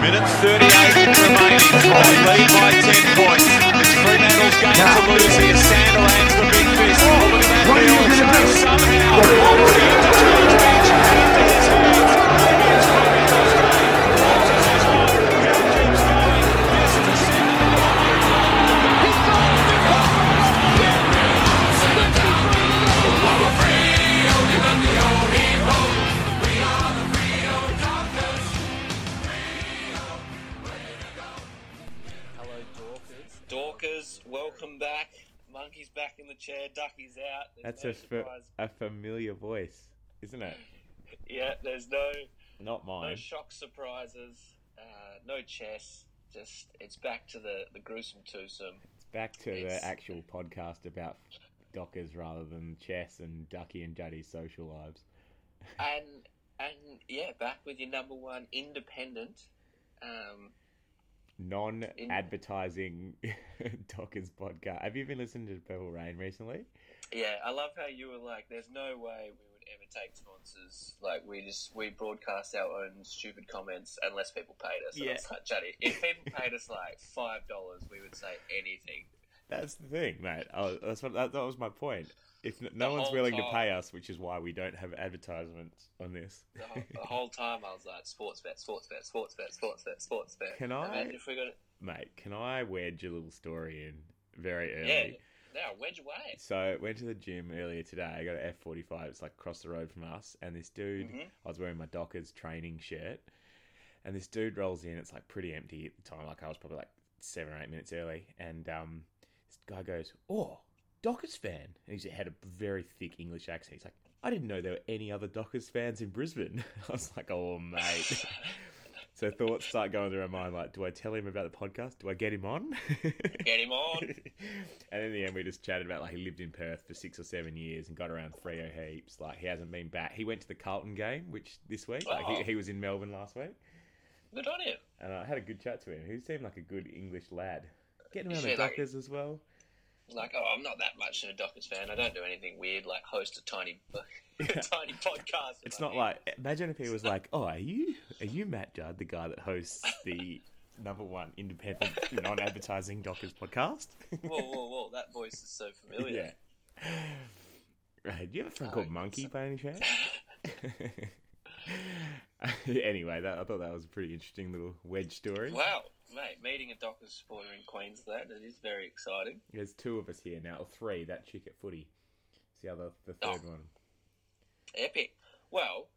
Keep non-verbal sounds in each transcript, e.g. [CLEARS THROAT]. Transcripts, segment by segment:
Minute 38 remaining. They lead by 10 points. It's Fremantle's game to lose here. Sandilands the big fist. Look at that field. Somehow in the chair. Ducky's out. There's That's no a, fa- a familiar voice, isn't it? Yeah, there's no Not mine. no shock surprises. Uh, no chess. Just it's back to the the gruesome twosome. It's back to It's- the actual podcast about Dockers rather than chess and Ducky and Juddy's social lives. And and yeah, back with your number one independent. Um, Non-advertising [LAUGHS] Dockers podcast. Have you been listening to Purple Rain recently? yeah, I love how you were like, "There's no way we would ever take sponsors. Like we just we broadcast our own stupid comments unless people paid us." And Yeah. Was like, if people paid us like five dollars, we would say anything. That's the thing, mate. Oh, that's what that, that was my point. If no The one's willing to pay us, which is why we don't have advertisements on this. The whole, the whole time I was like, "Sports bet, sports bet, sports bet, sports bet, sports bet." Can I- Imagine if we got it? Mate, can I wedge a little story in very early? Yeah. Now wedge away. So I went to the gym earlier today. I got an F forty five. It's like across the road from us. And this dude, Mhm. I was wearing my Dockers training shirt, and this dude rolls in. It's like pretty empty at the time. Like I was probably like seven or eight minutes early, and um, this guy goes, "Oh, Dockers fan," and he had a very thick English accent. He's like, "I didn't know there were any other Dockers fans in Brisbane." [LAUGHS] I was like, "Oh, mate." [LAUGHS] So thoughts start going through my mind like, do I tell him about the podcast? Do I get him on? [LAUGHS] Get him on. and in the end, we just chatted about like he lived in Perth for six or seven years and got around Freo heaps. Like he hasn't been back. He went to the Carlton game, which this week, like Oh. he, he was in Melbourne last week, Good on him. and I had a good chat to him. He seemed like a good English lad. Getting around the like- Dockers as well. Like, oh, I'm not that much of a Dockers fan. I don't do anything weird like host a tiny, [LAUGHS] tiny podcast. It's not like imagine if he was like, "Oh, are you are you Matt Judd, the guy that hosts the [LAUGHS] number one independent non-advertising Dockers podcast?" Whoa, whoa, whoa! That voice is so familiar. Yeah. Right, do you have a friend Oh, called it's- Monkey by any chance? [LAUGHS] anyway, that, I thought that was a pretty interesting little wedge story. Wow, mate, meeting a Dockers supporter in Queensland. It is very exciting. There's two of us here now, or three. That chick at footy. It's the other, the Oh. third one. Epic. Well,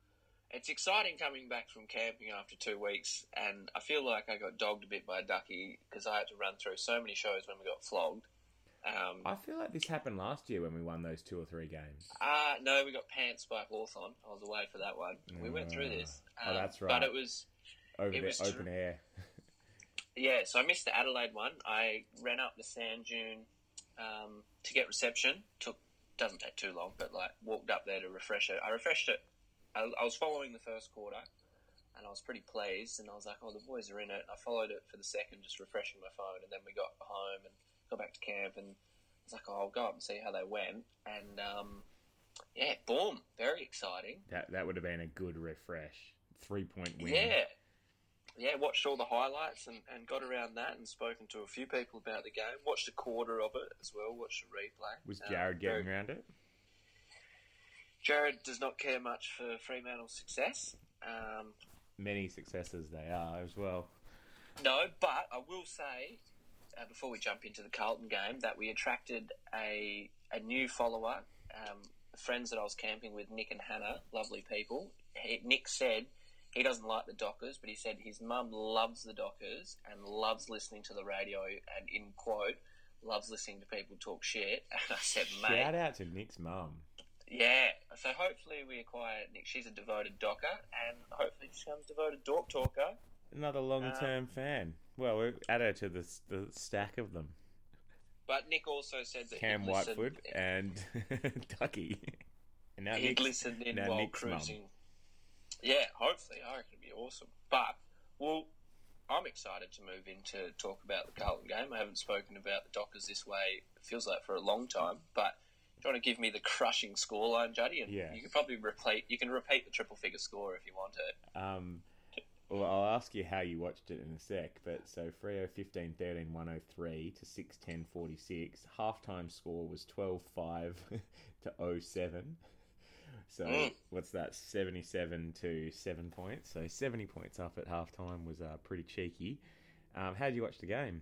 it's exciting coming back from camping after two weeks, and I feel like I got dogged a bit by Ducky because I had to run through so many shows when we got flogged. Um, I feel like this happened last year when we won those two or three games. uh, no, we got pants by Hawthorn. I was away for that one. We went through this. Oh, Um, that's But it was, Over It the was open tr- air. Yeah, so I missed the Adelaide one. I ran up the sand dune um, to get reception. Took doesn't take too long, but like walked up there to refresh it. I refreshed it. I, I was following the first quarter, and I was pretty pleased. And I was like, "Oh, the boys are in it." And I followed it for the second, just refreshing my phone. And then we got home and got back to camp, and I was like, "Oh, I'll go up and see how they went." And um, yeah, boom, very exciting. That that would have been a good refresh. Three point win. Yeah. Yeah, watched all the highlights and, and got around that and spoken to a few people about the game. Watched a quarter of it as well, watched the replay. Was Um, Jared very- getting around it? Jared does not care much for Fremantle's success. Um, Many successes they are as well. no, but I will say, uh, before we jump into the Carlton game, that we attracted a, a new follower. Um, friends that I was camping with, Nick and Hannah, lovely people. He, Nick said he doesn't like the Dockers, but he said his mum loves the Dockers and loves listening to the radio and, in quote, loves listening to people talk shit. [LAUGHS] And I said, mate, Shout out to Nick's mum. yeah. So hopefully we acquire Nick. She's a devoted Docker, and hopefully she becomes a devoted Dork Talker. Another long Um, term fan. Well, we'll add her to the, the stack of them. But Nick also said that Cam he'd listened, Whitefoot and [LAUGHS] Ducky. And now he'd Nick's, listened in while Nick's cruising. Yeah, hopefully. I reckon it'd be awesome. But, well, I'm excited to move in to talk about the Carlton game. I haven't spoken about the Dockers this way, it feels like, for a long time. But do you want to give me the crushing scoreline, Juddy? And Yeah. you can probably repeat, you can repeat the triple figure score if you want to. Um, Well, I'll ask you how you watched it in a sec, but so Freo 15 13 103 to 6 10 46. Halftime score was 12 5 [LAUGHS] to 07. So, Mm. what's that? 77 to 7 points. So, 70 points up at halftime was uh, pretty cheeky. Um, how did you watch the game?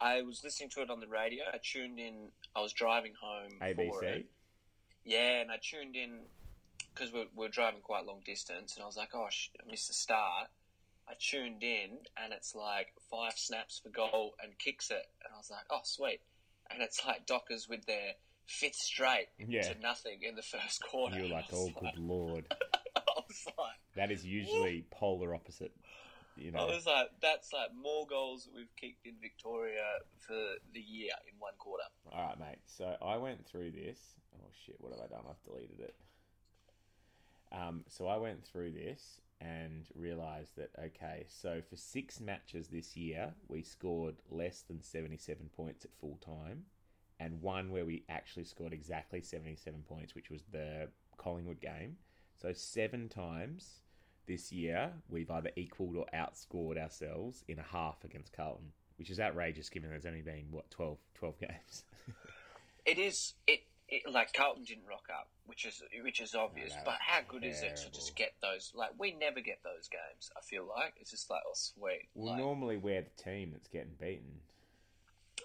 I was listening to it on the radio. I tuned in. I was driving home. For ABC? it. Yeah, and I tuned in because we're, we're driving quite long distance, and I was like, "Oh, sh- I missed the start." I tuned in, and it's like five snaps for goal and kicks it, and I was like, "Oh, sweet!" And it's like Dockers with their fifth straight Yeah. to nothing in the first quarter. You were [LAUGHS] like, oh, was good lord. [LAUGHS] I was like, That is usually polar opposite. You know. I was like, that's like more goals we've kicked in Victoria for the year in one quarter. All right, mate. So I went through this. Oh shit! What have I done? I've deleted it. Um, so I went through this and realised that okay, so for six matches this year, we scored less than seventy-seven points at full time, and one where we actually scored exactly seventy-seven points, which was the Collingwood game. So seven times this year, we've either equalled or outscored ourselves in a half against Carlton, which is outrageous given there's only been what 12, 12 games. [LAUGHS] It is it, it like Carlton didn't rock up, which is which is obvious. No, but how good is it to just get those? Like we never get those games. I feel like it's just like oh sweet. Well, like, normally we're the team that's getting beaten.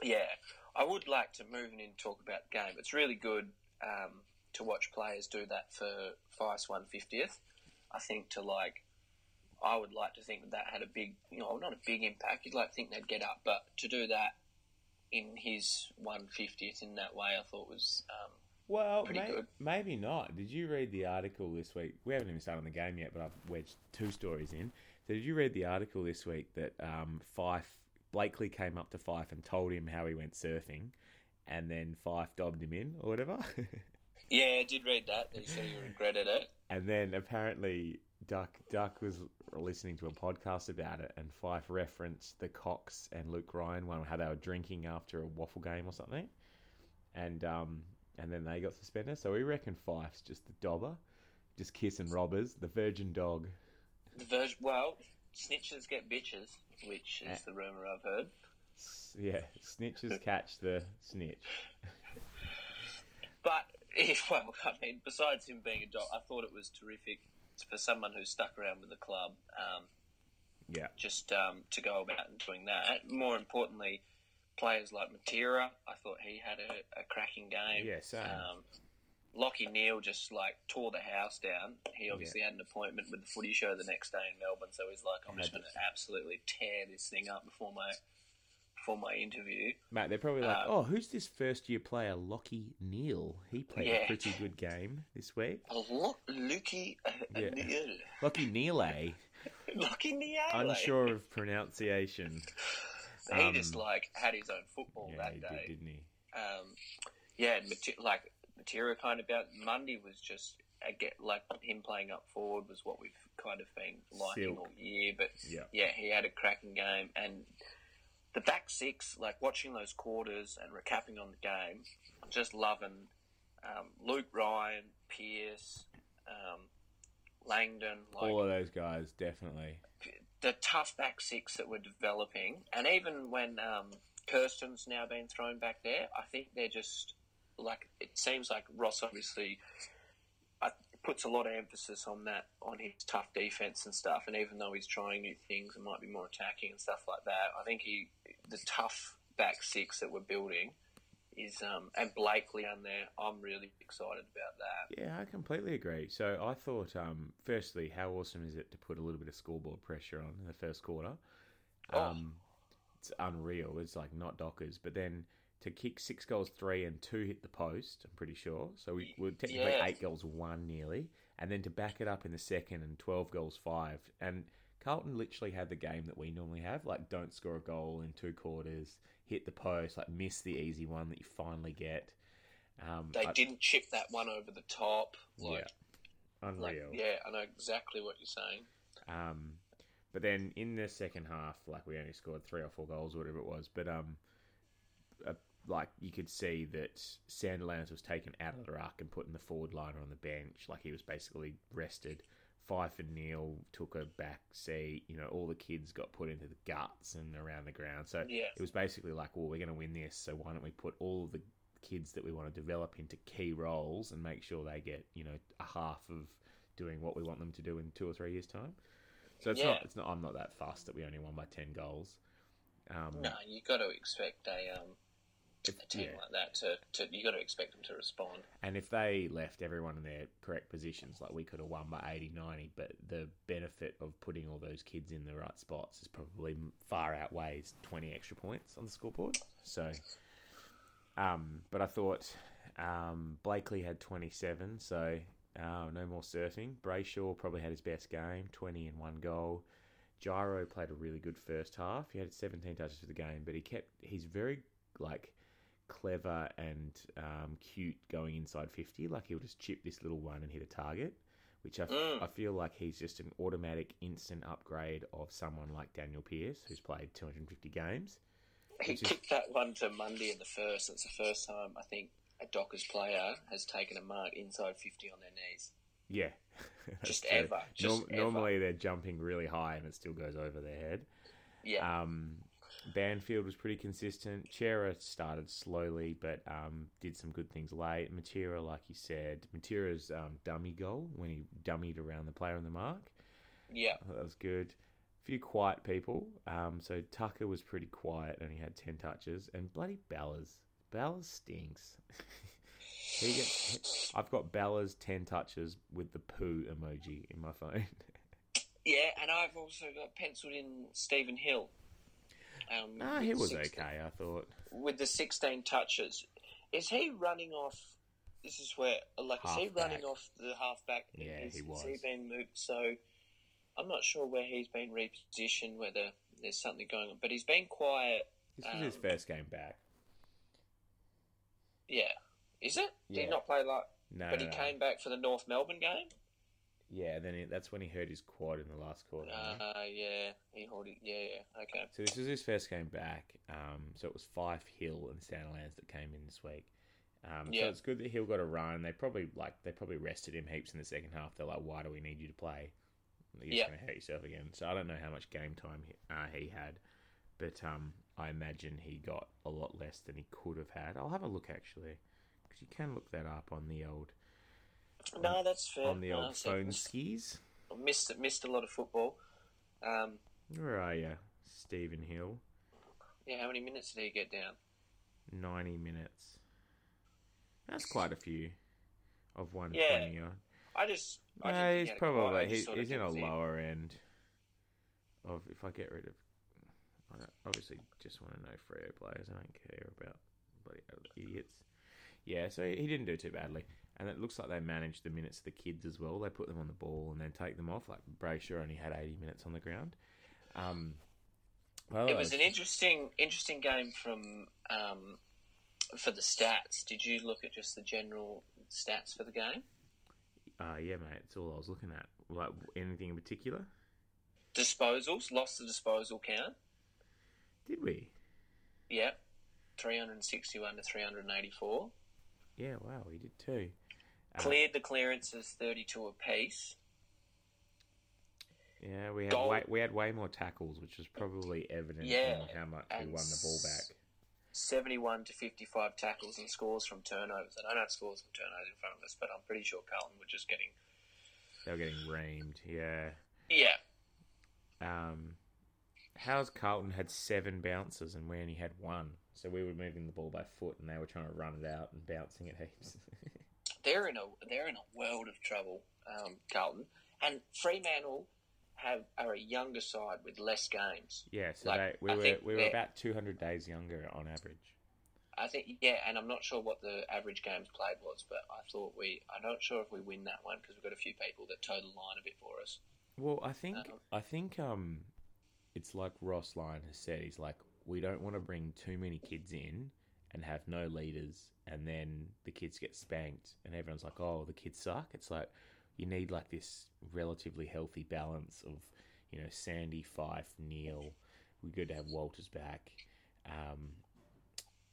Yeah, I would like to move in and talk about the game. It's really good um, to watch players do that for one fiftieth. I think to like, I would like to think that that had a big, you know, not a big impact. You'd like to think they'd get up, but to do that in his one fiftieth in that way, I thought was um, Well, may- maybe not. Did you read the article this week? We haven't even started on the game yet, but I've wedged two stories in. So, did you read the article this week that um, Fyfe Blakely came up to Fyfe and told him how he went surfing, and then Fyfe dobbed him in or whatever? [LAUGHS] yeah. I did read that. He said he regretted it. And then apparently Duck Duck was listening to a podcast about it, and Fyfe referenced the Cox and Luke Ryan one, how they were drinking after a WAFL game or something, and um, and then they got suspended. So we reckon Fyfe's just the dobber, just kissing robbers, the virgin dog. The version, well, snitches get bitches, which is the rumor I've heard. Yeah, snitches [LAUGHS] catch the snitch. But [LAUGHS] if, well, I mean, besides him being a dog, I thought it was terrific for someone who stuck around with the club. Um, Yeah, just um, to go about and doing that. More importantly, players like Matera, I thought he had a, a cracking game. Yeah, same. Um, Lachie Neale just like tore the house down. He obviously had an appointment with the Footy Show the next day in Melbourne, so he's like, "I'm just going to absolutely tear this thing up before my before my interview." mate, they're probably like, Um, oh, who's this first year player, Lachie Neale? He played a pretty good game this week. A lot, Lukey uh, Yeah. Neale, Lachie Neale, eh? [LAUGHS] Lachie Neale. Unsure of pronunciation. He Um, just like had his own football Yeah, that day. did, didn't he? um, yeah, like Matera kind of about Mundy was just get like him playing up forward was what we've kind of been liking Silk. all year. But Yeah. yeah, he had a cracking game, and the back six, like watching those quarters and recapping on the game, just loving um, Luke Ryan, Pearce, um, Langdon, like All of those guys, definitely. the tough back six that we're developing, and even when um, Kirsten's now been thrown back there, I think they're just like it seems like Ross obviously uh, puts a lot of emphasis on that on his tough defense and stuff. And even though he's trying new things and might be more attacking and stuff like that, I think he the tough back six that we're building is um, and Blakely on there. I'm really excited about that. Yeah, I completely agree. So I thought, um, firstly, how awesome is it to put a little bit of scoreboard pressure on in the first quarter? Oh. Um, it's unreal. It's like not Dockers, but then to kick six goals, three and two hit the post. I'm pretty sure. So we were technically Yeah. eight goals, one nearly, and then to back it up in the second and twelve goals, five. And Carlton literally had the game that we normally have, like don't score a goal in two quarters, hit the post, like miss the easy one that you finally get. Um, They I- didn't chip that one over the top. Like, unreal. like yeah, I know exactly what you're saying. Um, but then in the second half, like we only scored three or four goals, or whatever it was. But um, like you could see that Sandilands was taken out of the ruck and put in the forward liner on the bench. Like he was basically rested Fyfe and Neale took a back seat. You know, all the kids got put into the guts and around the ground. So Yeah. it was basically like, well, we're going to win this, so why don't we put all of the kids that we want to develop into key roles and make sure they get, you know, a half of doing what we want them to do in two or three years' time. So it's Yeah. not, it's not. I'm not that fussed that we only won by ten goals. Um, No, you got to expect a um, if- a team yeah. like that to, to you got to expect them to respond. And if they left everyone in their correct positions, like we could have won by 80, 90, but the benefit of putting all those kids in the right spots is probably far outweighs 20 extra points on the scoreboard. So, um, but I thought um, Blakely had 27, so uh, no more surfing. Brayshaw probably had his best game, 20 and one goal. Gyro played a really good first half. He had 17 touches for the game, but he kept, he's very, like, clever and um, cute going inside 50. Like he'll just chip this little one and hit a target, which I, Mm. I feel like he's just an automatic instant upgrade of someone like Danyle Pearce, who's played 250 games. He is- kicked that one to Mundy in the first. It's the first time I think a Dockers player has taken a mark inside fifty on their knees. Yeah. [LAUGHS] Just ever. Just Norm- ever. Normally they're jumping really high and it still goes over their head. Yeah, Um, Banfield was pretty consistent. Cerra started slowly, but um, did some good things late. Matera, like you said, Matera's um, dummy goal when he dummied around the player on the mark. yeah. That was good. A few quiet people. Um, so Tucker was pretty quiet and he had 10 touches. And bloody Ballas. Ballas stinks. [LAUGHS] he gets, I've got Ballas 10 touches with the poo emoji in my phone. [LAUGHS] Yeah, and I've also got penciled in Stephen Hill. Um, nah, he was 16 okay, I thought. with the 16 touches. Is he running off? This is where, like, is he Halfback. running off the halfback? Yeah, is, he was. Is he been moved? So I'm not sure where he's been repositioned, whether there's something going on. But he's been quiet. This was his Um, first game back. Yeah, is it? Did he not play like? No, but he no. came back for the North Melbourne game. Yeah, then he, that's when he hurt his quad in the last quarter. Uh, yeah, he hauled it. Yeah, yeah, okay. So this was his first game back. Um, so it was Fyfe Hill and Sandilands that came in this week. Um, Yeah. So it's good that Hill got a run. They probably like they probably rested him heaps in the second half. They're like, why do we need you to play? You're Yeah. just going to hurt yourself again. So I don't know how much game time he, uh, he had, but um, I imagine he got a lot less than he could have had. I'll have a look actually, because you can look that up on the old No, that's fair. on the old phone skis. Missed missed a lot of football. Um, Where are you, Stephen Hill? yeah, how many minutes did he get down? 90 minutes. That's quite a few of 120 Yeah. I just. I No, he's he had a quad, probably just he's, he's in a he- lower end of if I get rid of I obviously just want to know Freo players. I don't care about bloody idiots. Yeah, so he didn't do too badly, and it looks like they manage the minutes of the kids as well. They put them on the ball and then take them off. Like Brayshaw only had eighty minutes on the ground. Um, well, It was an interesting, interesting game from um, for the stats. Did you look at just the general stats for the game? uh, yeah, mate. It's all I was looking at. Like anything in particular? Disposals, lost the disposal count. Did we? Yeah, three hundred and sixty-one to three hundred and eighty-four. Yeah, wow, we did too. Uh, Cleared the clearances thirty-two apiece. Yeah, we had Goal- way, we had way more tackles, which was probably evident Yeah, in how much we won the ball back. 71 to 55 tackles and scores from turnovers. I don't have scores from turnovers in front of us, but I'm pretty sure Carlton were just getting. They were getting reamed. Yeah. Yeah. Um, how's Carlton had seven bounces and we only had one? So we were moving the ball by foot, and they were trying to run it out and bouncing it heaps. [LAUGHS] They're in a they're in a world of trouble, um, Carlton. And Fremantle have are a younger side with less games. yeah, so Like, they, we I were we were about two hundred days younger on average. I think yeah, and I'm not sure what the average games played was, but I thought we I'm not sure if we win that one because we've got a few people that toe the line a bit for us. Well, I think Um, I think um, it's like Ross Lyon has said. He's like, we don't want to bring too many kids in and have no leaders, and then the kids get spanked, and everyone's like, oh, the kids suck. It's like you need like this relatively healthy balance of you know Sandy, Fyfe, Neale. We're good to have Walters back. Um,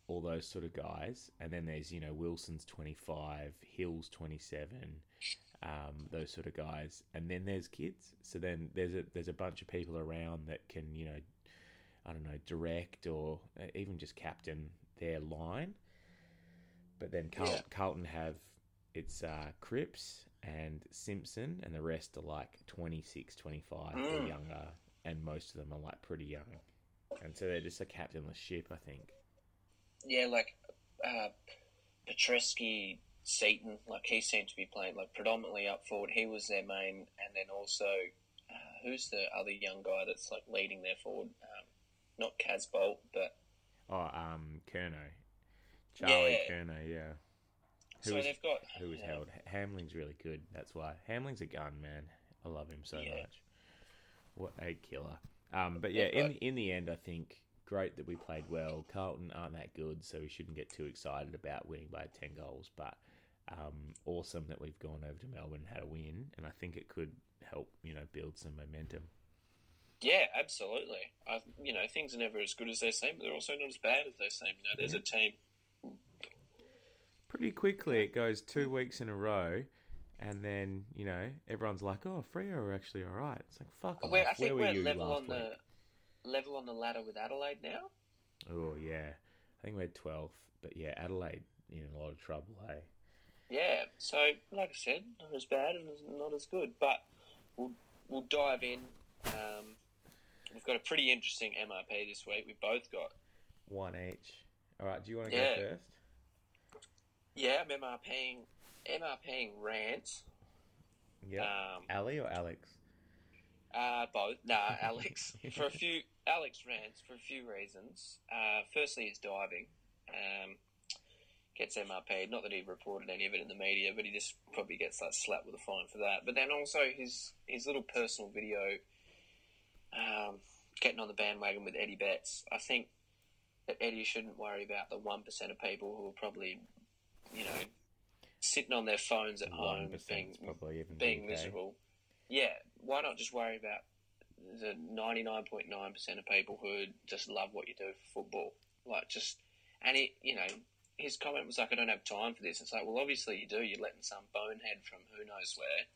all those sort of guys, and then there's you know Wilson's twenty five, Hill's twenty seven, um, those sort of guys, and then there's kids. So then there's a there's a bunch of people around that can you know, I don't know, direct or uh, even just captain their line. But then Carl- Yeah. Carlton have it's uh, Cripps and Simpson, and the rest are like 26, 25 or Mm. younger, and most of them are like pretty young. And so they're just a captainless ship, I think. Yeah, like uh, Petreski, Seaton, like he seemed to be playing like predominantly up forward. He was their main, and then also uh, who's the other young guy that's like leading their forward? Um, not Casboult, but Oh, um, Curnow. Charlie Yeah. Curnow, yeah. Who so was, they've got who was know, held? Hamling's really good. That's why. Hamling's a gun, man. I love him so Yeah. much. What a killer. Um, but yeah, Yeah, in in the end, I think great that we played well. Carlton aren't that good, so we shouldn't get too excited about winning by ten goals. But um, awesome that we've gone over to Melbourne and had a win, and I think it could help you know build some momentum. Yeah, absolutely. I, you know, things are never as good as they seem, but they're also not as bad as they seem. You know, there's a team. pretty quickly it goes two weeks in a row and then you know everyone's like oh Freo are actually all right it's like fuck off. We're, I where think were we're you level last on week the level on the ladder with Adelaide now. oh yeah I think we're 12th but yeah Adelaide in a lot of trouble hey Yeah, so like I said, not as bad and not as good, but we'll we'll dive in. Um, we've got a pretty interesting MRP this week. We've both got one each all right do you want to Yeah. go first yeah, I'm MRPing MRPing Rance. yeah Um, Ali or Alex Uh, both. Nah, [LAUGHS] Alex. for a few, Alex Rance for a few reasons. Uh, firstly, his diving um, gets MRP. Not that he reported any of it in the media, but he just probably gets like slapped with a fine for that. But then also his his little personal video, um, getting on the bandwagon with Eddie Betts. I think that Eddie shouldn't worry about the one percent of people who are probably, you know, sitting on their phones at home, being probably even being miserable. Yeah, why not just worry about the ninety nine point nine percent of people who just love what you do for football? Like just and he, you know, his comment was like, "I don't have time for this." It's like, well, obviously you do. You're letting some bonehead from who knows where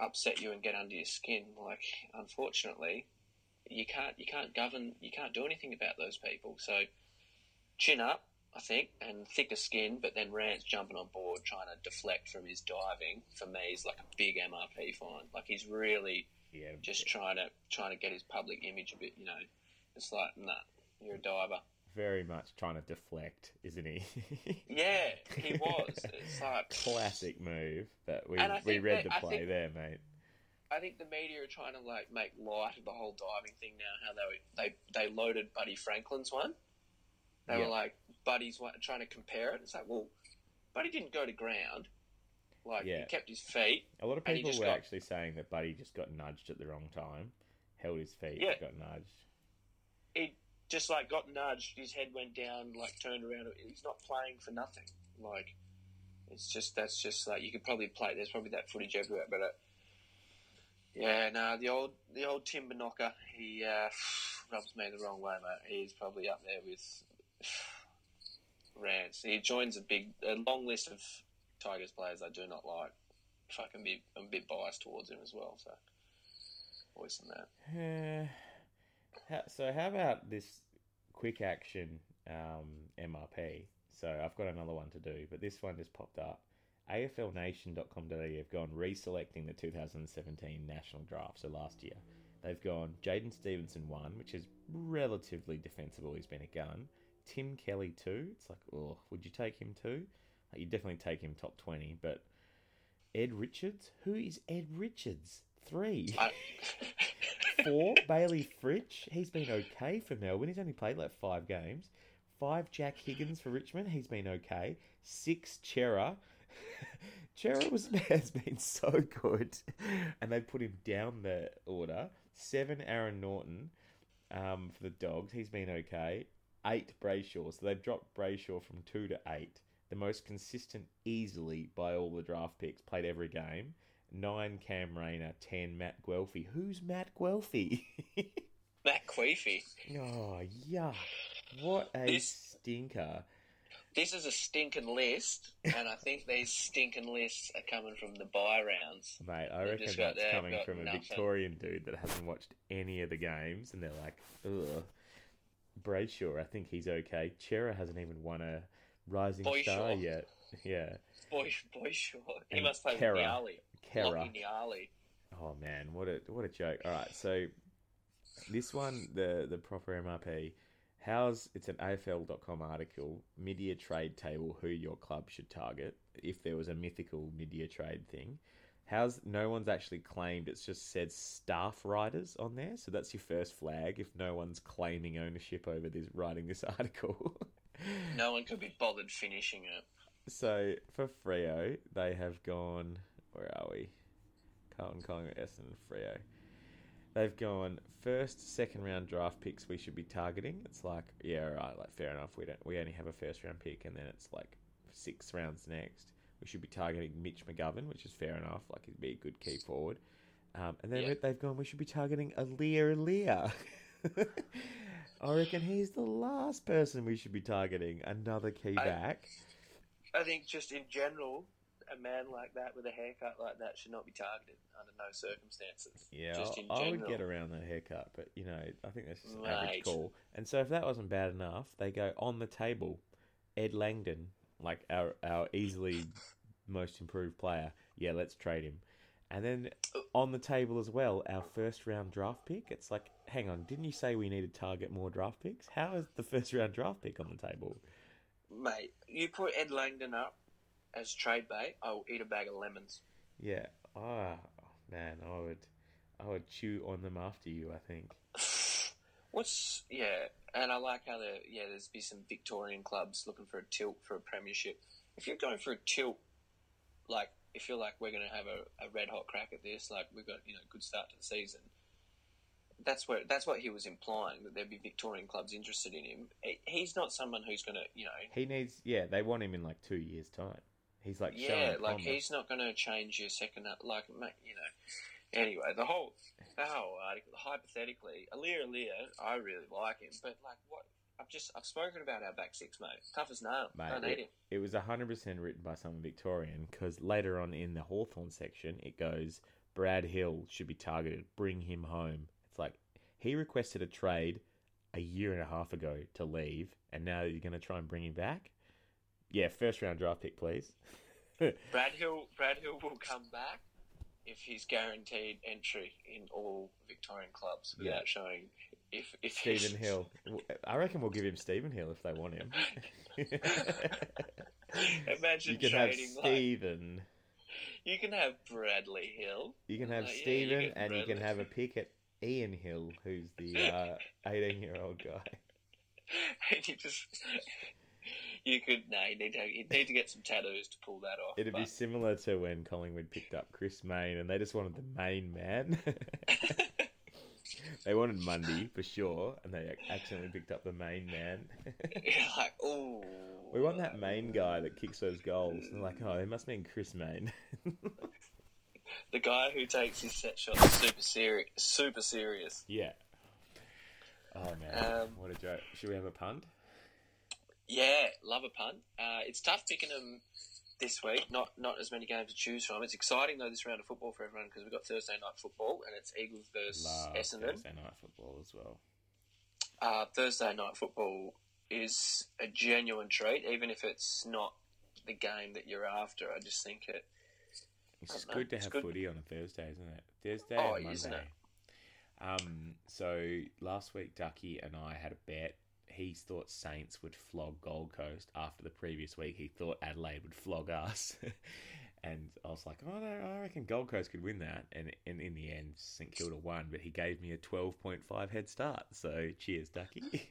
upset you and get under your skin. Like, unfortunately, you can't you can't govern you can't do anything about those people. So chin up, I think, and thicker skin. But then Rance jumping on board, trying to deflect from his diving. For me, is like a big MRP fine. Like he's really yeah just trying to trying to get his public image a bit. You know, it's like, nah, you're a diver. Very much trying to deflect isn't he [LAUGHS] Yeah, he was. It's like classic move but we we read that- the play think- there mate I think the media are trying to like make light of the whole diving thing now. How they they they loaded Buddy Franklin's one. They were like Buddy's one, trying to compare it. It's like, well, Buddy didn't go to ground. Like Yeah. he kept his feet. A lot of people were got- actually saying that Buddy just got nudged at the wrong time, held his feet, Yeah. got nudged. He just like got nudged. His head went down. Like turned around. He's not playing for nothing. Like it's just that's just like you could probably play. There's probably that footage everywhere, but. Uh, yeah, no, the old the old timber knocker, he uh, [SIGHS] rubs me the wrong way, mate. He's probably up there with [SIGHS] Rance. He joins a big, a long list of Tigers players I do not like. If I can be, I'm a bit biased towards him as well. So, voice in that. Uh, so how about this quick action um, MRP? So I've got another one to do, but this one just popped up. AFLNation.com.au have gone reselecting the 2017 national draft. So last year, they've gone Jaidyn Stephenson one, which is relatively defensible. He's been a gun. Tim Kelly two. It's like, oh, would you take him two? Like, you definitely take him top 20, but Ed Richards? Who is Ed Richards? Three. I, Four, Bailey Fritsch. He's been okay for Melbourne. He's only played like five games. Five, Jack Higgins for Richmond. He's been okay. Six, Cerra. [LAUGHS] Cerra was, [LAUGHS] has been so good. And they put him down the order. Seven, Aaron Naughton um, for the Dogs. He's been okay. Eight, Brayshaw. So they've dropped Brayshaw from two to eight. The most consistent easily by all the draft picks. Played every game. Nine, Cam Rayner. Ten, Matt Guelfi. Who's Matt Guelfi? [LAUGHS] Matt Queefy. oh, yuck. What a This- stinker. this is a stinking list, and I think these stinking lists are coming from the buy rounds. Mate, I They've reckon that's coming from a. Victorian dude that hasn't watched any of the games, and they're like, ugh. Brayshaw, I think he's okay. Cerra hasn't even won a Rising Boyshaw. Star yet. Yeah. Boy, boy, sure. He And must play Kera. Niali. Kera. Niali. Oh man, what a what a joke! All right, so this one, the the proper MRP, how's it's an AFL.com article, mid-year trade table, who your club should target if there was a mythical mid-year trade thing. How's no one's actually claimed? It's just said staff writers on there, so that's your first flag. If no one's claiming ownership over this writing this [LAUGHS] article. No one could be bothered finishing it. So for Freo, they have gone. Where are we? Carlton, Collingwood, Essendon, Freo. They've gone first, second round draft picks. We should be targeting. It's like yeah, right, like fair enough. We don't. We only have a first round pick, and then it's like six rounds next. We should be targeting Mitch McGovern, which is fair enough. Like he'd be a good key forward. Um, and then Yeah. they've gone. We should be targeting Aliir Aliir. [LAUGHS] I reckon he's the last person we should be targeting. Another key back. I think just in general, a man like that with a haircut like that should not be targeted under no circumstances. Yeah, just in I I would get around that haircut, but you know, I think that's just an Mate. average call. And so, if that wasn't bad enough, they go on the table. Ed Langdon, like our our easily most improved player. Yeah, let's trade him. And then on the table as well, our first round draft pick. It's like, hang on, didn't you say we need to target more draft picks? How is the first round draft pick on the table? Mate, you put Ed Langdon up as trade bait, I will eat a bag of lemons. Yeah, ah, man, I would, I would chew on them after you. I think. [LAUGHS] What's yeah, and I like how there yeah, there's be some Victorian clubs looking for a tilt for a premiership. If you're going for a tilt, like if you're like we're going to have a, a red hot crack at this, like we've got you know good start to the season. That's what that's what he was implying that there'd be Victorian clubs interested in him. He- He's not someone who's going to you know He needs, yeah, they want him in like two years' time. He's like, yeah, like he's not going to change your second, uh, like you know. Anyway, the whole the whole article, hypothetically, Aliir Aliir, I really like him, but like what I've just I've spoken about our back six, mate. Tough as nail. Mate, Don't need him. It was 100% written by someone Victorian because later on in the Hawthorn section, it goes, Brad Hill should be targeted, bring him home. It's like, he requested a trade a year and a half ago to leave, and now you're going to try and bring him back? Yeah, first round draft pick, please. [LAUGHS] Brad Hill, Brad Hill will come back if he's guaranteed entry in all Victorian clubs Yeah. without showing if if Stephen [LAUGHS] Hill. I reckon we'll give him Stephen Hill if they want him. [LAUGHS] Imagine you can have trading like Stephen. you can have Bradley Hill. You can have yeah, you Stephen, get and you can have a pick at Ian Hill, who's the uh, eighteen-year-old guy. and [LAUGHS] you just you could no, you need to you need to get some tattoos to pull that off. It'd be similar to when Collingwood picked up Chris Mayne, and they just wanted the main man. [LAUGHS] [LAUGHS] they wanted Mundy for sure, and they accidentally picked up the main man. You're like, oh, we want that main guy that kicks those goals. And they're like, oh, it must mean Chris Mayne. The guy who takes his set shots super serious, super serious. yeah. Oh man, Um, what a joke! Should we have a punt? Yeah, love a punt. Uh, it's tough picking them this week. Not not as many games to choose from. It's exciting though this round of football for everyone because we've got Thursday night football and it's Eagles versus Love Essendon. Thursday night football as well. Uh, Thursday night football is a genuine treat, even if it's not the game that you're after. I just think it. It's just know, good to have good. footy on a Thursday, isn't it? Thursday Oh, and Monday. isn't it? Um, so last week, Ducky and I had a bet. He thought Saints would flog Gold Coast after the previous week. He thought Adelaide would flog us, [LAUGHS] and I was like, "Oh no, I reckon Gold Coast could win that." And, and in the end, St Kilda won, but he gave me a twelve point five head start. So cheers, Ducky. [LAUGHS]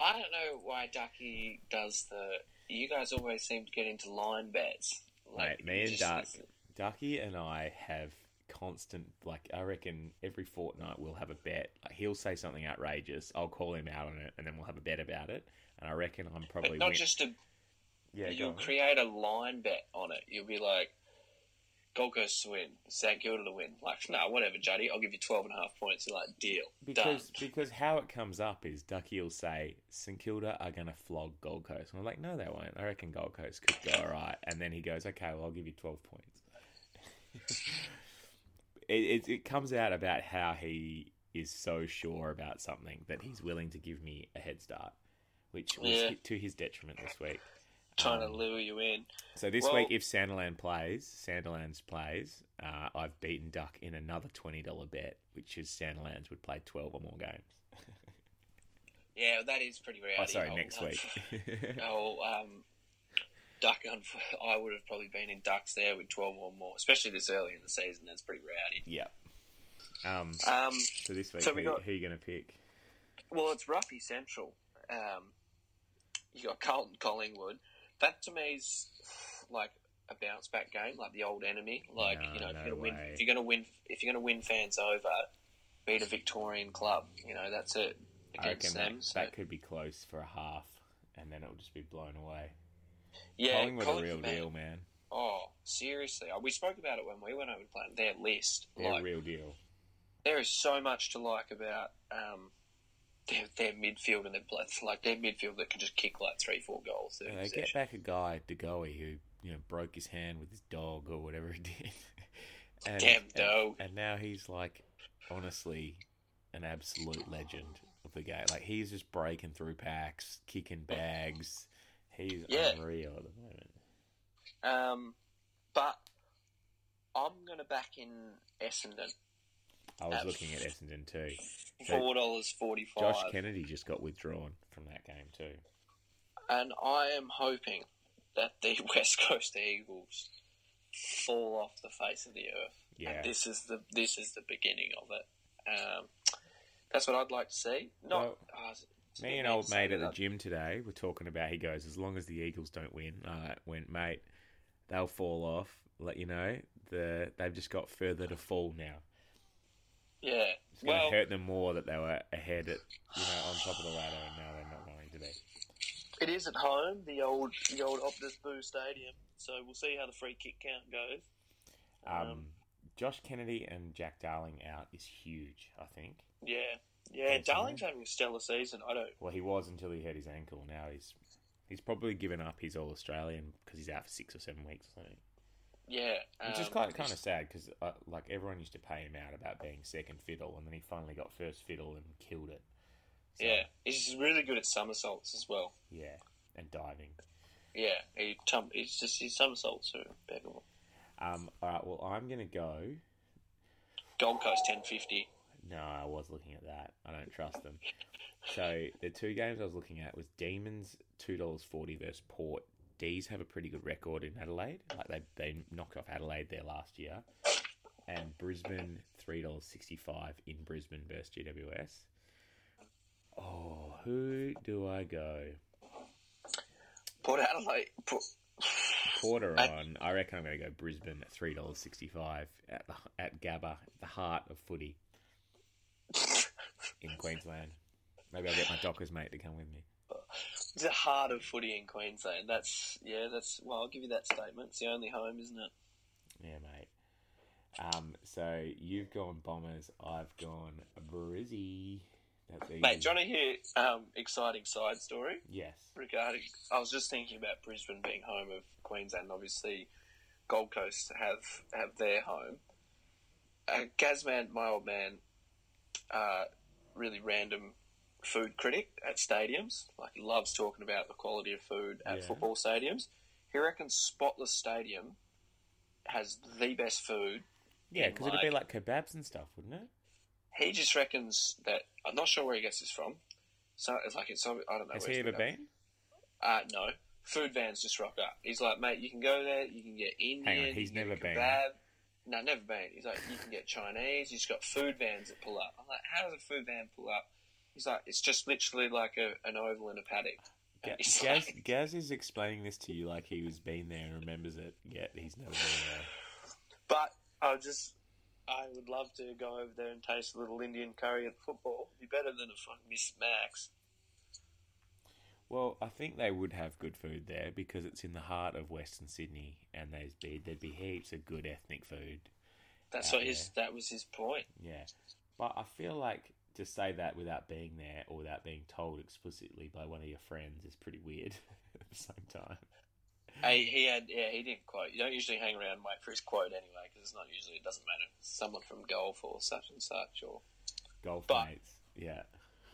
I don't know why Ducky does the. You guys always seem to get into line bets. Mate, me and Duck, Ducky and I have constant like I reckon every fortnight we'll have a bet. Like, he'll say something outrageous, I'll call him out on it, and then we'll have a bet about it. And I reckon I'm probably But not win- just a yeah. you'll create a line bet on it. You'll be like, Gold Coast to win, St Kilda to win. Like, no, whatever, Juddy. I'll give you 12 and a half points. You're like, deal. Because Done. because how it comes up is Ducky will say St Kilda are going to flog Gold Coast. And I'm like, no, they won't. I reckon Gold Coast could go all right. And then he goes, okay, well, I'll give you 12 points. It, it, it comes out about how he is so sure about something that he's willing to give me a head start, which was Yeah. to his detriment this week. Trying um, to lure you in. So this Well- week, if Sanderland plays, Sandilands plays, uh, I've beaten Duck in another twenty dollar bet, which is Sandilands would play twelve or more games. Yeah, that is pretty rowdy. Oh, sorry, I'll- next week. [LAUGHS] Oh, um, Duck. [LAUGHS] unf- I would have probably been in Ducks there with 12 or more, especially this early in the season. That's pretty rowdy. yeah. Um. Um, So this week, so we who, got- who are you going to pick? well, it's Ruffy Central. Um, you got Carlton Collingwood. That to me is like a bounce back game, like the old enemy. Like No, you know, if you're gonna win, if you're gonna win, if you're gonna win fans over, beat a Victorian club. You know, that's it against them. that, so, that could be close for a half, and then it'll just be blown away. Yeah, Collingwood a real Collingwood, deal, man. Oh, seriously. We spoke about it when we went over to play their list. They're like, real deal. there is so much to like about um, their, their midfield and their. Like their midfield that can just kick like three, four goals. Yeah, they get back a guy, De Goey, who you know broke his hand with his dog or whatever he did. [LAUGHS] and, Damn and- dog. And, now he's like, honestly, an absolute legend of the game. Like he's just breaking through packs, kicking bags. He's Yeah. unreal at the moment. Um, but I'm going to back in Essendon. I was Uh, looking at Essendon too. So- Four dollars forty-five. Josh Kennedy just got withdrawn from that game too. and I am hoping that the [LAUGHS] West Coast Eagles fall off the face of the earth. Yeah. And this is the this is the beginning of it. Um, that's what I'd like to see. Not Well, a Me and old mate at the gym today were talking about. He goes, as long as the Eagles don't win, I went, mate, they'll fall off. Let you know, the they've just got further to fall now. Yeah. It's going to Well, hurt them more that they were ahead at you know on top of the ladder, and now they're not going to be. it is at home, the old the old Optus Boo Stadium. So we'll see how the free kick count goes. Um, Josh Kennedy and Jack Darling out is huge. I think. Yeah, yeah. Darling's having a stellar season. I don't. Well, he was until he hurt his ankle. Now he's he's probably given up his All Australian because he's out for six or seven weeks or something. Yeah, Which is um, kind of, kind of sad because uh, like everyone used to pay him out about being second fiddle, and then he finally got first fiddle and killed it. So, Yeah, he's really good at somersaults as well. yeah, and diving. Yeah, he tum- he's just his somersaults are impeccable. Um, all right, well, I'm gonna go. Gold Coast ten fifty. No, I was looking at that. I don't trust them. So the two games I was looking at was Demons two dollars forty versus Port. D's have a pretty good record in Adelaide. Like they they knocked off Adelaide there last year, and Brisbane three dollars sixty five in Brisbane versus GWS. Oh, who do I go? Port Adelaide. Port, Porter on. I reckon I'm going to go Brisbane at three dollars sixty five at the, at Gabba, the heart of footy in Queensland. Maybe I'll get my Dockers mate to come with me. the heart of footy in Queensland. That's yeah. That's well. I'll give you that statement. It's the only home, isn't it? Yeah, mate. Um, so you've gone Bombers. I've gone Brizzy. That's easy. Mate, do you want to hear um, exciting side story Yes. regarding? I was just thinking about Brisbane being home of Queensland. Obviously, Gold Coast have have their home. Uh, Gazman, my old man, uh, really random food critic at stadiums. Like he loves talking about the quality of food at Yeah. football stadiums. He reckons Spotless Stadium has the best food. Yeah, because it'd be like kebabs and stuff, wouldn't it? He just reckons that I'm not sure where he gets this from. So it's like it's I don't know. Has he ever been? Uh, no. Food vans just rock up. He's like, mate, you can go there. You can get Indian. Hang on, he's never been. kebab. No, never been. He's like, you can get Chinese. He's got food vans that pull up. I'm like, how does a food van pull up? He's like, it's just literally like a, an oval in a paddock. Ga- Gaz, like- Gaz is explaining this to you like he was been there and remembers it, yet he's never been there. But I just, I would love to go over there and taste a little Indian curry at football. It'd be better than a fucking Mrs Mac's. Well, I think they would have good food there because it's in the heart of Western Sydney, and there's be there'd be heaps of good ethnic food. That's what his. That was his point. Yeah, but I feel like to say that without being there or without being told explicitly by one of your friends is pretty weird. [LAUGHS] at the same time, Hey, he had. Yeah, he didn't quote. You don't usually hang around and wait for his quote anyway, because it's not usually. It doesn't matter. Someone from golf or such and such, or golf But- mates. Yeah,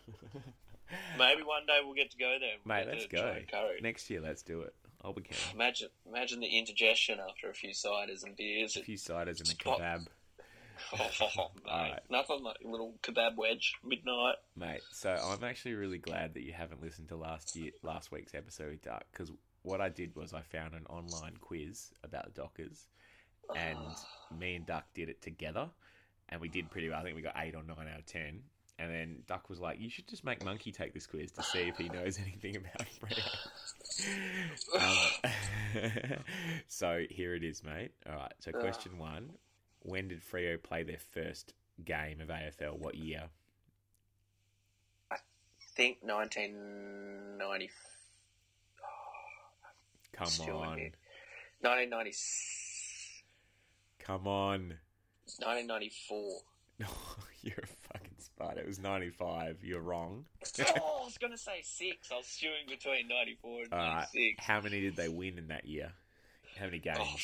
[LAUGHS] maybe one day we'll get to go there. We'll mate, let's go next year. Let's do it. I'll be keen. Imagine, imagine the indigestion after a few ciders and beers. A few ciders and a kebab. [LAUGHS] Oh, mate. Alright. Nothing like a little kebab wedge midnight. Mate, so I'm actually really glad that you haven't listened to last year, last week's episode, Duck, because what I did was I found an online quiz about the Dockers, and [SIGHS] me and Duck did it together, and we did pretty well. I think we got eight or nine out of ten. And then Duck was like, "You should just make Monkey take this quiz to see if he knows [LAUGHS] anything about Freo." [LAUGHS] um, [LAUGHS] so here it is, mate. All right. So question one: When did Freo play their first game of AFL? What year? I think 1990. [SIGHS] Come on. here. 1990, Come on. 1994. No, You're a spud. It was 95. You're wrong. [LAUGHS] oh, I was going to say six. I was stewing between 94 and All right. 96. How many did they win in that year? How many games? Oh,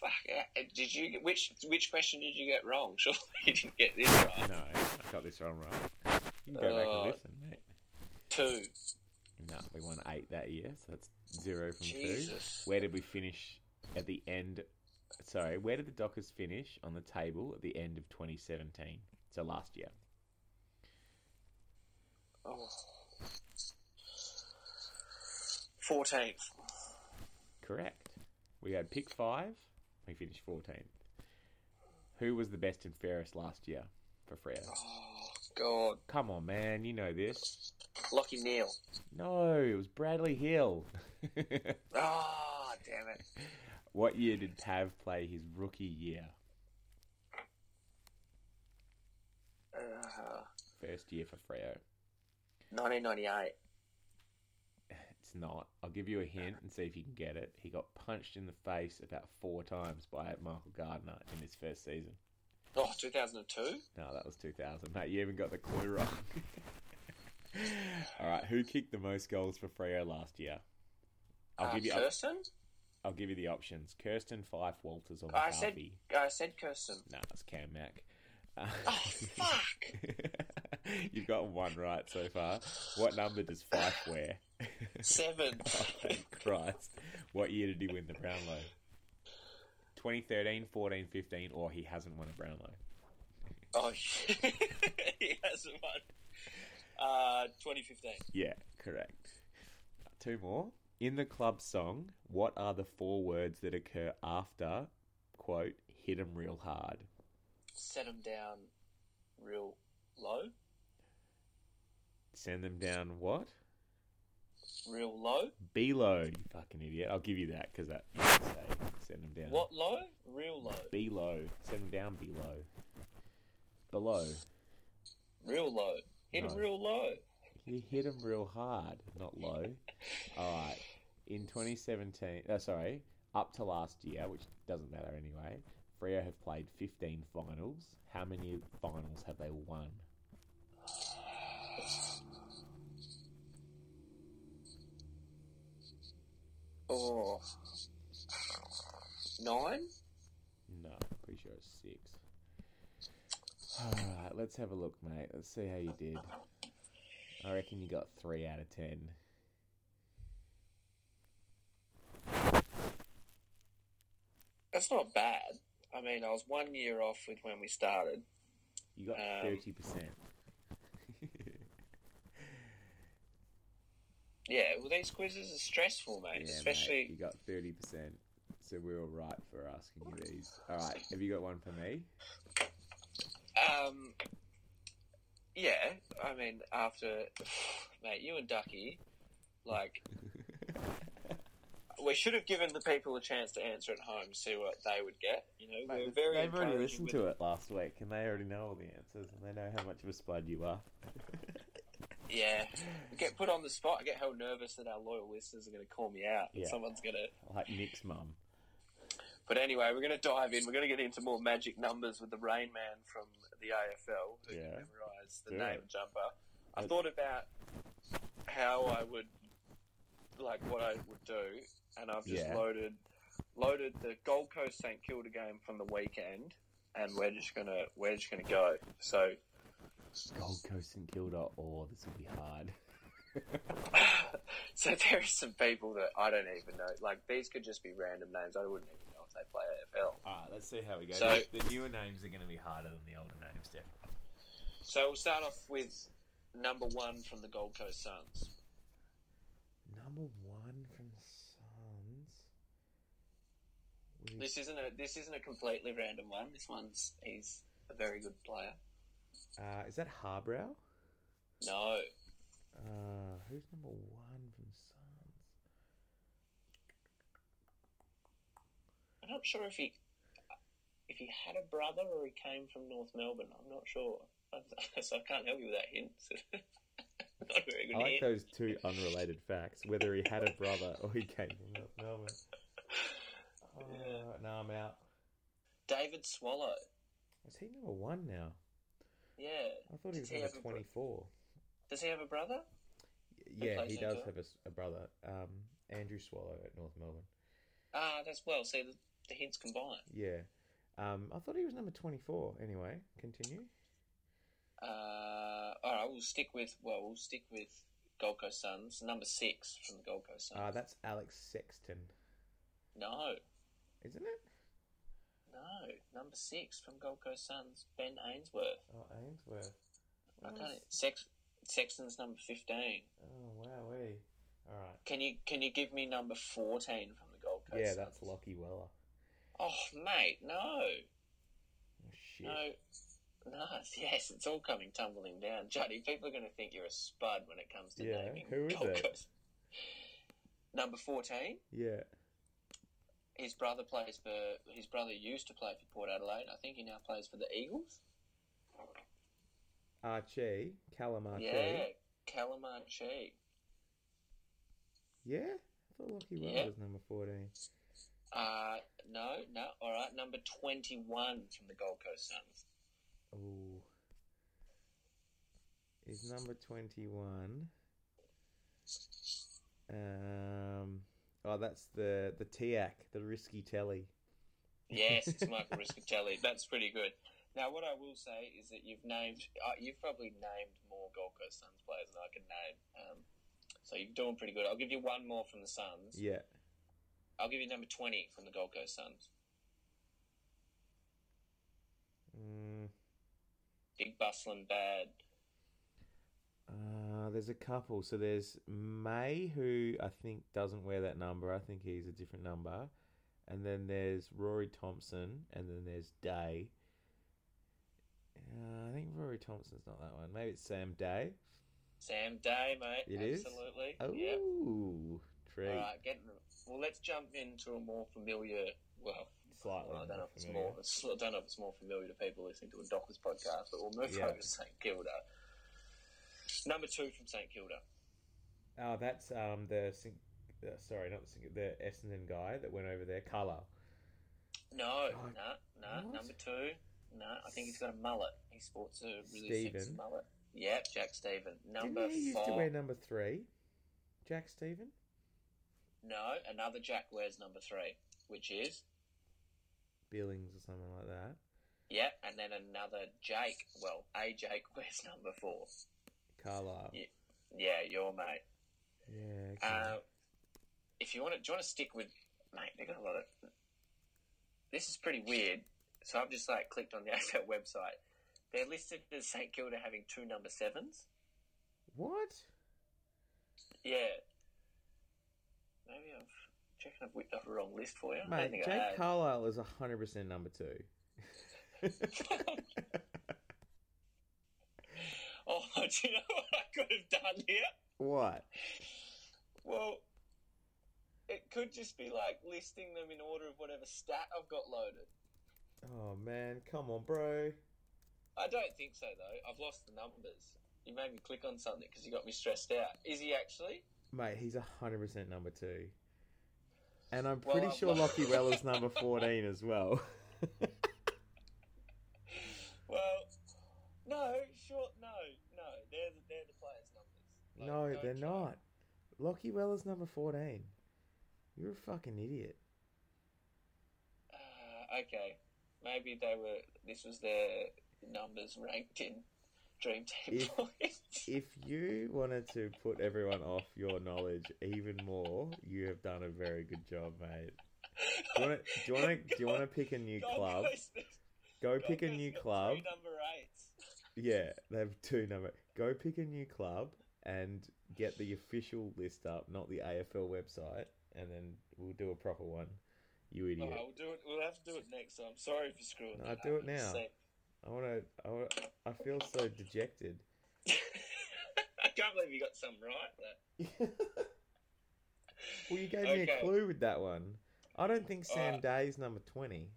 fuck. Uh, Did you get, which which question did you get wrong? [LAUGHS] Surely you didn't get this right. No, I got this one right. You can go back Uh, and listen, mate. Two. No, we won eight that year, so that's zero from Jesus. two. Where did we finish at the end? Sorry, where did the Dockers finish on the table at the end of 2017? So last year. Oh. 14th. Correct. We had pick five. We finished 14th. Who was the best and fairest last year for Freo? Oh, God. Come on, man. You know this. Lachie Neale. No, it was Bradley Hill. [LAUGHS] Ah, damn it. what year did Pav play his rookie year? Uh, First year for Freo. 1998. It's not. I'll give you a hint and see if you can get it. He got punched in the face about four times by Michael Gardiner in his first season. Oh, 2002? No, that was 2000, mate. You even got the clue wrong. [LAUGHS] All right, who kicked the most goals for Freo last year? I'll uh, give you. Kirsten? I'll give you the options: Kirsten, Fyfe, Walters, or I said, I said Kirsten. No, it's Cam Mack. Uh, Oh, [LAUGHS] fuck. [LAUGHS] [LAUGHS] You've got one right so far. What number does Fyfe wear? Seven. [LAUGHS] oh, Christ. What year did he win the Brownlow? 2013, 14, 15, or he hasn't won a Brownlow? Oh, [LAUGHS] he hasn't won. Uh, 2015. Yeah, correct. Two more. In the club song, what are the four words that occur after, quote, hit 'em real hard? Set him down real low. Send them down what? Real low. Below, you fucking idiot. I'll give you that because that you can say send them down. What low? Real low. Below. Send them down below. Below. Real low. Hit No. him real low. You hit them real hard, not low. [LAUGHS] All right. In 2017, uh, sorry, up to last year, which doesn't matter anyway, Freo have played 15 finals. How many finals have they won? Oh. Nine? No, pretty sure it's six. All right, let's have a look, mate. Let's see how you did. I reckon you got three out of ten. That's not bad. I mean, I was one year off with when we started. You got Um, thirty percent. Yeah, well, these quizzes are stressful, mate. Yeah, Especially, mate, you got thirty percent. So we were right for asking you these. All right, have you got one for me? um, yeah. I mean, after, [SIGHS] mate, you and Ducky, like, [LAUGHS] we should have given the people a chance to answer at home, see what they would get. You know, we were very They've already listened to it last week, and they already know all the answers, and they know how much of a spud you are. [LAUGHS] Yeah, get put on the spot. I get hell nervous that our loyal listeners are going to call me out. and Yeah. Someone's going to. Like Nick's mum. But anyway, we're going to dive in. We're going to get into more magic numbers with the Rain Man from the AFL who Yeah. can memorise the name jumper. I thought about how I would, like, what I would do, and I've just Yeah. loaded loaded the Gold Coast St Kilda game from the weekend, and we're just gonna we're just gonna go. So Gold Coast and Kilda. Oh, this will be hard. [LAUGHS] so there are some people that I don't even know. Like these could just be random names. I wouldn't even know if they play AFL. Alright, let's see how we go. So- the newer names are going to be harder than the older names, definitely. So we'll start off with number one from the Gold Coast Suns. Number one from the Suns. With- This isn't a this isn't a completely random one. This one's he's a very good player. Uh, is that Harbrow? No, Uh, who's number one from Suns? I'm not sure if he if he had a brother or he came from North Melbourne. I'm not sure, so [LAUGHS] I can't help you with that hint. [LAUGHS] not very good I like hint. those two unrelated facts. Whether he had a brother or he came from North Melbourne. Oh, [LAUGHS] yeah. no, I'm out. David Swallow. Is he number one now? Yeah. I thought he was he number have a bro- 24. Does he have a brother? Yeah, he does have a brother, um, Andrew Swallow at North Melbourne. Ah, that's well. See, the, the hints combine. Yeah. Um, I thought he was number 24. Anyway, continue. Uh, all right, we'll stick with well, we'll stick with Gold Coast Suns. Number six from the Gold Coast Suns. Uh, that's Alex Sexton, no, isn't it? No, number six from Gold Coast Suns. Ben Ainsworth. Oh, Ainsworth. I can't. was- Sex, Sexton's number fifteen. Oh, wow. All right. Can you can you give me number fourteen from the Gold Coast? Yeah, Suns? that's Lachie Weller. Oh, mate, no, Oh, shit. no, no. [LAUGHS] Yes, it's all coming tumbling down, Juddy. People are going to think you're a spud when it comes to Yeah, naming who is Gold it? Coast. Number fourteen. Yeah. His brother plays for his brother used to play for Port Adelaide. I think he now plays for the Eagles. Archie, Callum Archie. Yeah, Calaman Chi. Yeah? I thought Lachie Yeah. was number 14. Uh no, no. All right, number twenty-one from the Gold Coast Suns. Ooh. Is number 21. Um. Oh, that's the the Tiak, the risky telly. Yes, it's [LAUGHS] Michael Rischitelli. That's pretty good. Now, what I will say is that you've named, uh, you've probably named more Gold Coast Suns players than I can name. Um, so you're doing pretty good. I'll give you one more from the Suns. Yeah. I'll give you number twenty from the Gold Coast Suns. Mm, Big bustling bad. uh, there's a couple. So there's May, who I think doesn't wear that number. I think he's a different number. And then there's Rory Thompson, and then there's Day. Uh, I think Rory Thompson's not that one. Maybe it's Sam Day. Sam Day, mate. It is? Absolutely. Oh, Yep. treat. All right, getting well. Let's jump into a more familiar. Well, Slightly. I don't know if it's familiar. more. it's- I don't know if it's more familiar to people listening to a Dockers podcast, but we'll move Yeah. over to St Kilda. Number two from St Kilda. Oh, that's um the uh, sorry, not the the Essendon guy that went over there, Carlisle. No, Oh, no, no. what? Number two. No, I think he's got a mullet. He sports a really sexy mullet. Yep, Jack Steven. Number Didn't he used to wear number three? Jack Steven. No, another Jack wears number three, which is Billings or something like that. yep, and then another Jake. Well, a Jake [LAUGHS] wears number four. Carlisle. Yeah. Yeah, your mate. Yeah. okay. Uh, if you want to, do you want to stick with, mate? They got a lot of. This is pretty weird. So I've just like clicked on the [LAUGHS] AFL website. They're listed as St Kilda having two number sevens. what? Yeah. Maybe I've checking I've whipped up a wrong list for you. Mate, Jake. Carlisle is hundred percent number two. [LAUGHS] [LAUGHS] oh, [LAUGHS] do you know what I could have done here? what? Well, it could just be like listing them in order of whatever stat I've got loaded. Oh man, come on, bro. I don't think so though. I've lost the numbers. You made me click on something because you got me stressed out. Is he actually? Mate, he's hundred percent number two. And I'm Well, pretty sure not- Lachie Weller's [LAUGHS] number fourteen as. Well, [LAUGHS] no, sure, no, no. They're the, they're the players' numbers. Like, no, they're try. not. Lachie Weller's number fourteen. You're a fucking idiot. Uh, okay, maybe they were. This was their numbers ranked in Dream Team If- points. [LAUGHS] If you wanted to put everyone off your knowledge even more, you have done a very good job, mate. Do you want to? Do you want to? Do you want to [LAUGHS] pick a new Gold club? Go Gold pick a new club. Number eights. Yeah, they have two number. Go pick a new club and get the official list up, not the AFL website, and then we'll do a proper one. You Oh, idiot! we'll do it. We'll have to do it next time. Sorry for screwing No, that do up. it now. See. I want to. I, wanna, I feel so dejected. [LAUGHS] I can't believe you got some right. [LAUGHS] Well, you gave me a clue with that one. I don't think Sam Alright. Day's number twenty.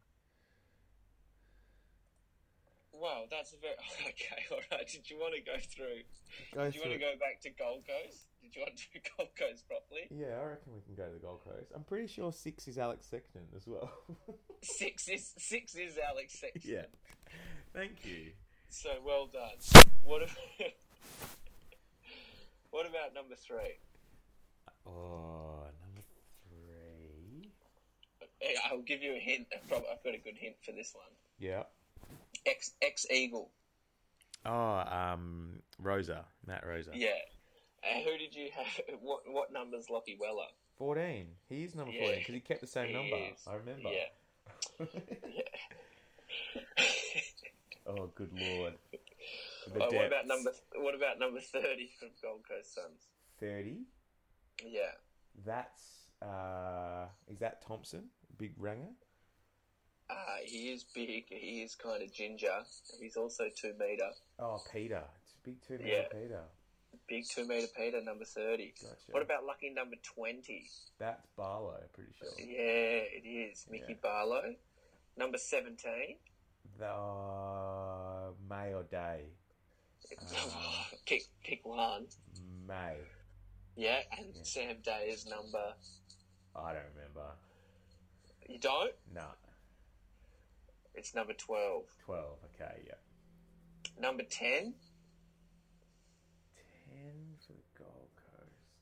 Wow, that's a very [LAUGHS] okay. All right. Did you want to go through? Go Did you want to go back to Gold Coast? Did you want to do [LAUGHS] Gold Coast properly? Yeah, I reckon we can go to the Gold Coast. I'm pretty sure six is Alex Sexton as well. [LAUGHS] Six is six is Alex Sexton. yeah. Thank you. So well done. What if, What about number three? Oh, number three. Hey, I'll give you a hint. I've got a good hint for this one. Yeah. Ex ex Eagle. Oh, um, Rosa, Matt Rosa. Yeah. And who did you have? [LAUGHS] What what numbers Lachie Weller? 14. He is number Yeah. 14 because he kept the same He number. is. I remember. Yeah. [LAUGHS] oh, good lord. Uh, [LAUGHS] what about number What about number thirty from Gold Coast Suns? 30? Yeah. That's, uh, is that Thompson? Big ranger? Uh, he is big. He is kind of ginger. He's also two meter. Oh, Peter. It's big two meter Yeah. Peter. Big two meter Peter, number thirty. Gotcha. What about lucky number twenty? That's Barlow, pretty sure. Yeah, it is Mickey Yeah. Barlow. Number seventeen. The uh, May or Day? Ah. [LAUGHS] pick pick one. May. Yeah, and Yeah. Sam Day is number. I don't remember. You don't? Nah. It's number twelve. 12. Okay, yeah. Number ten. 10 for the Gold Coast.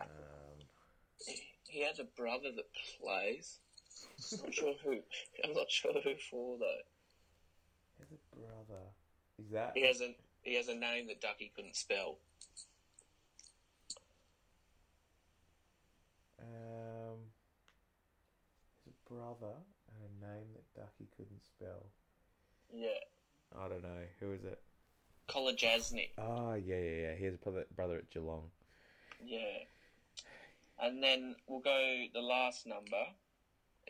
Um, He has a brother that plays. I'm not sure who. [LAUGHS] I'm not sure who for though. There's a brother. Is that? He has a he has a name that Ducky couldn't spell. Um, a brother name that Ducky couldn't spell. Yeah, I don't know. Who is it? Kolodjashnij. Oh, yeah, yeah, yeah. He has a brother, at Geelong. Yeah, and then we'll go the last number.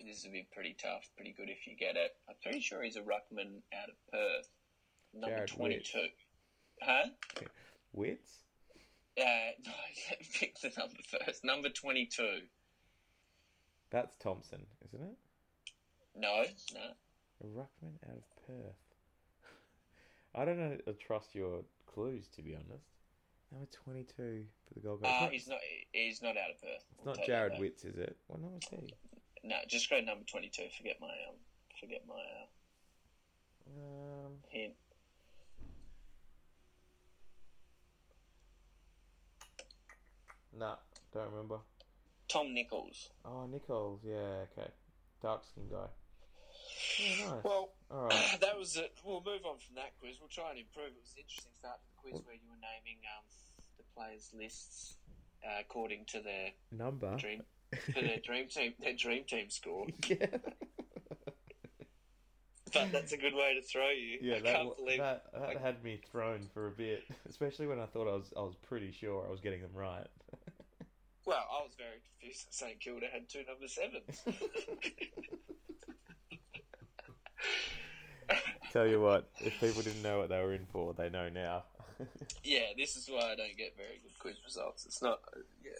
This will be pretty tough, pretty good if you get it. I'm pretty sure he's a ruckman out of Perth. Number Jarrod twenty-two. Huh? [LAUGHS] Witts? Uh, [LAUGHS] no, pick the number first. Number twenty-two. That's Thompson, isn't it? No, no. A ruckman out of Perth. [LAUGHS] I don't know. I trust your clues, to be honest. Number 22 for the Gold Coast. Uh, he's not. He's not out of Perth. it's I'll not Jarrod that. Witts, is it? What number is he? No, just go number twenty-two. Forget my um. Forget my uh, Um, hint. nah, don't remember. Tom Nicholls. Oh, Nicholls. Yeah, okay. Dark skin guy. Yeah, nice. Well, right. [CLEARS THROAT] that was it. We'll move on from that quiz. We'll try and improve. It was an interesting start to the quiz where you were naming um, the players' lists uh, according to their Number. dream for their dream team their dream team score. [LAUGHS] yeah. [LAUGHS] But that's a good way to throw you. Yeah, I that, can't believe that, that like- had me thrown for a bit, [LAUGHS] especially when I thought I was I was pretty sure I was getting them right. Well, I was very confused St Kilda had two number sevens. Tell you what, if people didn't know what they were in for, they know now. [LAUGHS] yeah, this is why I don't get very good quiz results. It's not. Yeah.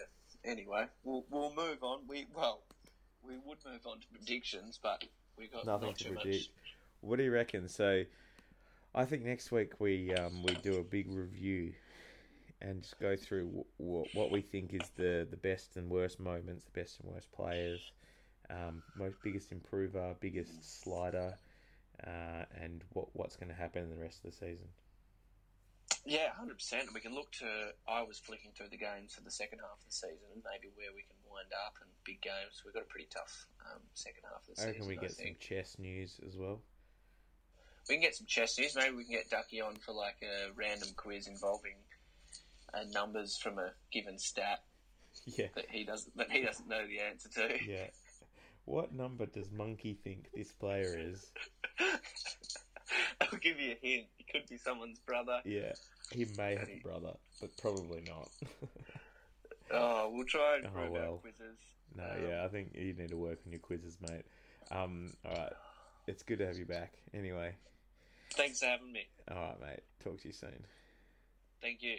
Anyway, we'll we'll move on. We well, we would move on to predictions, but we got Nothing not to predict. much. What do you reckon? So, I think next week we um, we do a big review and just go through w- w- what we think is the, the best and worst moments, the best and worst players, um, most biggest improver, biggest slider, uh, and what what's going to happen in the rest of the season. Yeah, hundred percent. We can look to. I was flicking through the games for the second half of the season, and maybe where we can wind up and big games. We've got a pretty tough um, second half of the I season. reckon we get some chess news as well. We can get some chess news. Maybe we can get Ducky on for like a random quiz involving uh, numbers from a given stat [LAUGHS] Yeah, that he doesn't that he doesn't know the answer to. yeah. What number does Monkey think this player is? I'll give you a hint. He could be someone's brother. Yeah, he may have a brother, but probably not. [LAUGHS] Oh, we'll try and Oh, well. our quizzes. no, Um, yeah, I think you need to work on your quizzes, mate. Um, all right, it's good to have you back. Anyway, Thanks for having me. all right, mate. Talk to you soon. Thank you.